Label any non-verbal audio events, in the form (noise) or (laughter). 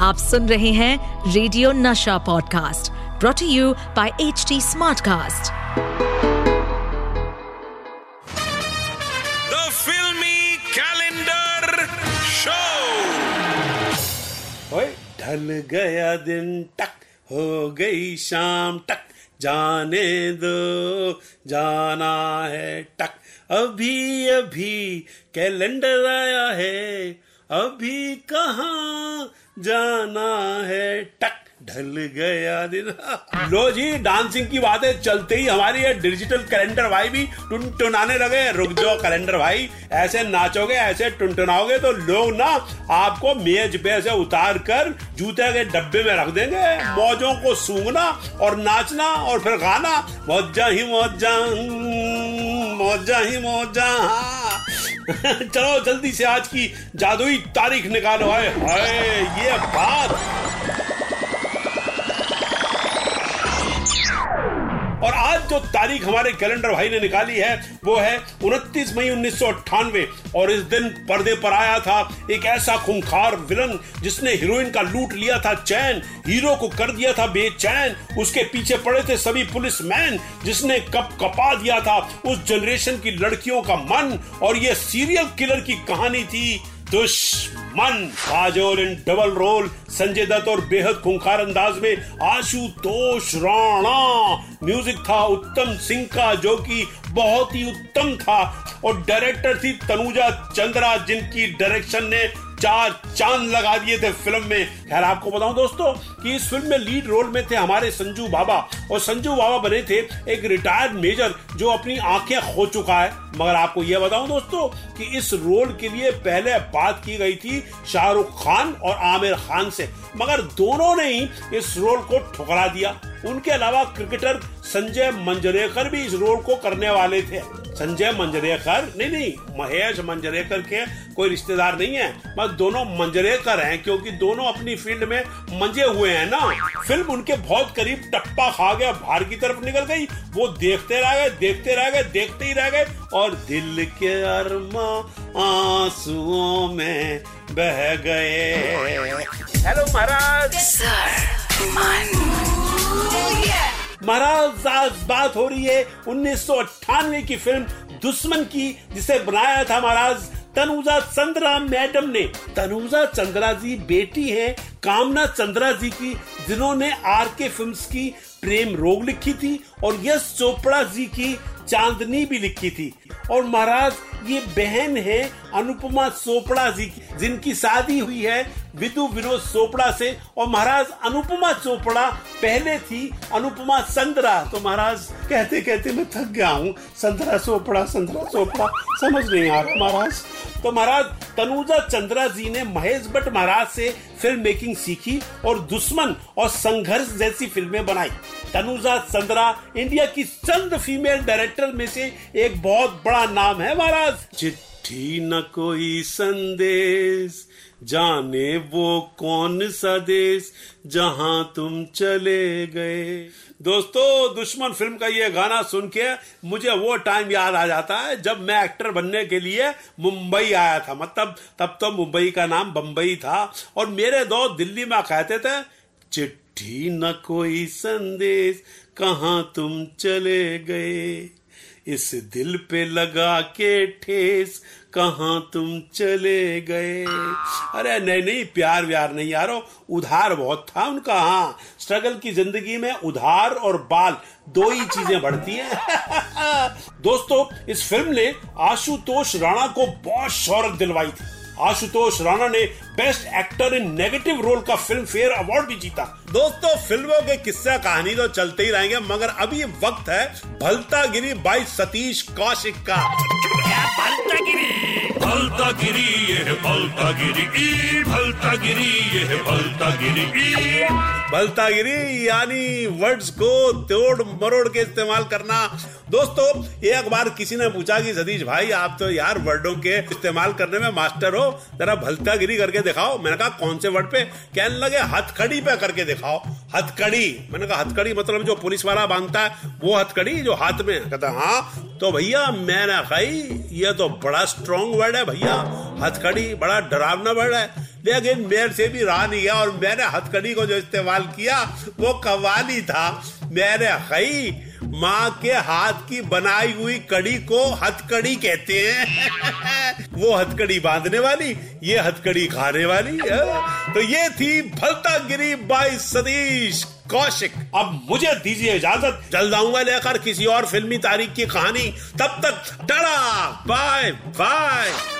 आप सुन रहे हैं radio Nasha podcast brought you by H T Smartcast The filmy calendar show. ओए ढल गया दिन टक हो गई शाम टक जाने दो जाना है टक अभी अभी कैलेंडर आया है अभी कहाँ जाना है। टक, ढल गया दिन। लो जी डांसिंग की बातें चलते ही हमारी ये डिजिटल कैलेंडर भाई भी टुनटुनाने लगे रुक जाओ कैलेंडर भाई। ऐसे नाचोगे, ऐसे टुनटुनाओगे तो लोग ना आपको मेज पे से उतार कर जूते के डब्बे में रख देंगे। मौजों को सूंघना और नाचना और फिर गाना। मौजा ही मौजा मौजा ही मौजा (laughs) चलो जल्दी से आज की जादुई तारीख निकालो। है हाय ये बात। और आज जो तारीख हमारे कैलेंडर भाई ने निकाली है, वो है 29 मई उन्नीस सौ अट्ठानवे। और इस दिन पर्दे पर आया था एक ऐसा खूंखार विलन जिसने हीरोइन का लूट लिया था, चैन, हीरो को कर दिया था बेचैन। उसके पीछे पड़े थे सभी पुलिस मैन जिसने कप कपा दिया था। उस जनरेशन की लड़कियों का मन और ये सीरियल किलर की कहानी थी। Dushman. Kajol in double role, Sanjay Dutt और बेहद खुंखार अंदाज में आशुतोष राणा। म्यूज़िक था उत्तम सिंह का, जो कि बहुत ही उत्तम था। और डायरेक्टर थी तनुजा चंद्रा, जिनकी डायरेक्शन ने चार चाँद लगा दिए थे फ़िल्म में। खैर, आपको बताऊँ दोस्तों कि इस फ़िल्म में लीड रोल में थे हमारे संजू बाबा। और संजू बाबा बने थे एक रिटायर्ड मेजर जो अपनी आँखें खो चुका है। मगर आपको यह बताऊँ दोस्तों कि इस रोल के लिए पहले बात की गई थी शाहरुख खान और आमिर खान से। मगर दोनों ने ही इस रोल को ठुकरा दिया। उनके अलावा क्रिकेटर संजय मंजरेकर भी इस रोल को करने वाले थे। संजय मंजरेकर? नहीं नहीं महेश मंजरेकर के कोई रिश्तेदार नहीं है बस दोनों मंजरेकर हैं क्योंकि दोनों अपनी फ़ील्ड में मंजे हुए हैं ना। फ़िल्म उनके बहुत करीब टप्पा खा गया बाहर की तरफ़ निकल गई वो देखते रह गए देखते रह गए देखते ही रह गए और दिल के अरमा आंसुओं में बह गए। हेलो महाराज महाराज बात हो रही है उन्नीस की फ़िल्म दुश्मन की, जिसे बनाया था महाराज तनुजा चंद्रा मैडम ने। तनुजा चंद्रा जी बेटी है, कामना चंद्रा जी की, जिन्होंने आर के फ़िल्म की प्रेम रोग लिखी थी और यश चोपड़ा जी की चांदनी भी लिखी थी। और महाराज, ये बहन है अनुपमा चोपड़ा जी की, जिनकी शादी हुई है विदु विनोद चोपड़ा से, और महाराज अनुपमा चोपड़ा पहले थी अनुपमा चंद्रा तो महाराज कहते कहते मैं थक गया हूँ। संतरा चोपड़ा संतरा चोपड़ा, समझ नहीं आ रहा महाराज। तो महाराज, तनुजा चंद्रा जी ने महेश भट्ट महाराज से फ़िल्म मेकिंग सीखी और दुश्मन और संघर्ष जैसी फ़िल्में बनाई। तनुजा चंद्रा इंडिया की चंद फीमेल डायरेक्टर में से एक बहुत बड़ा नाम है महाराज। चिट्ठी न कोई संदेश। जाने वो कौन सा देश जहाँ तुम चले गए। दोस्तों, दुश्मन फ़िल्म का ये गाना सुन के मुझे वो टाइम याद आ जाता है जब मैं एक्टर बनने के लिए मुंबई आया था। मतलब तब तो मुंबई का नाम बंबई था। और मेरे दोस्त दिल्ली में कहते थे, चिट्ठी न कोई संदेश, कहाँ तुम चले गए? इस दिल पे लगा के ठेस, कहा तुम चले गए? अरे नहीं नहीं, प्यार व्यार नहीं यारो, उधार बहुत था उनका हाँ। स्ट्रगल की ज़िंदगी में उधार और बाल दो ही चीज़ें बढ़ती हैं। (laughs) दोस्तों, इस फ़िल्म ने आशुतोष राणा को बहुत शौरत दिलवाई थी। आशुतोष राणा ने best actor in negative role का फ़िल्म फेयर अवार्ड भी जीता। दोस्तों फ़िल्मों के किस्सा कहानी तो चलते ही रहेंगे मगर अभी वक्त है भलता गिरी बाई सतीश कौशिक का। भलता गिरी ये भलता गिरी भलता गिरी ये भलता गिरी भलतागिरी यानी वर्ड्स को तोड़ मरोड़ के इस्तेमाल करना। दोस्तों एक बार किसी ने पूछा कि सतीश भाई, आप तो यार वर्डों के इस्तेमाल करने में मास्टर हो, जरा भलतागिरी करके दिखाओ। मैंने कहा, कौन से वर्ड पे? कहने लगे, हथकड़ी पे करके दिखाओ। हथकड़ी। मैंने कहा, हथकड़ी मतलब जो पुलिस वाला बांधता है, वो हथकड़ी जो हाथ में कहता हाँ तो भैया, मैंने कही ये तो बड़ा स्ट्रॉन्ग वर्ड है भैया। हथकड़ी बड़ा डरावना वर्ड है। लेकिन मेरे से भी रहा नहीं गया और मैंने हथकड़ी को जो इस्तेमाल किया, वो कवाली था। मैंने खई, माँ के हाथ की बनाई हुई कड़ी को हथकड़ी कहते हैं। (laughs) वो हथकड़ी बांधने वाली, ये हथकड़ी खाने वाली तो ये थी भलता गिरी बाई सतीश कौशिक। अब मुझे दीजिए इजाज़त। जल्द आऊँगा लेकर किसी और फिल्मी तारीख की कहानी। तब तक टड़ा bye bye.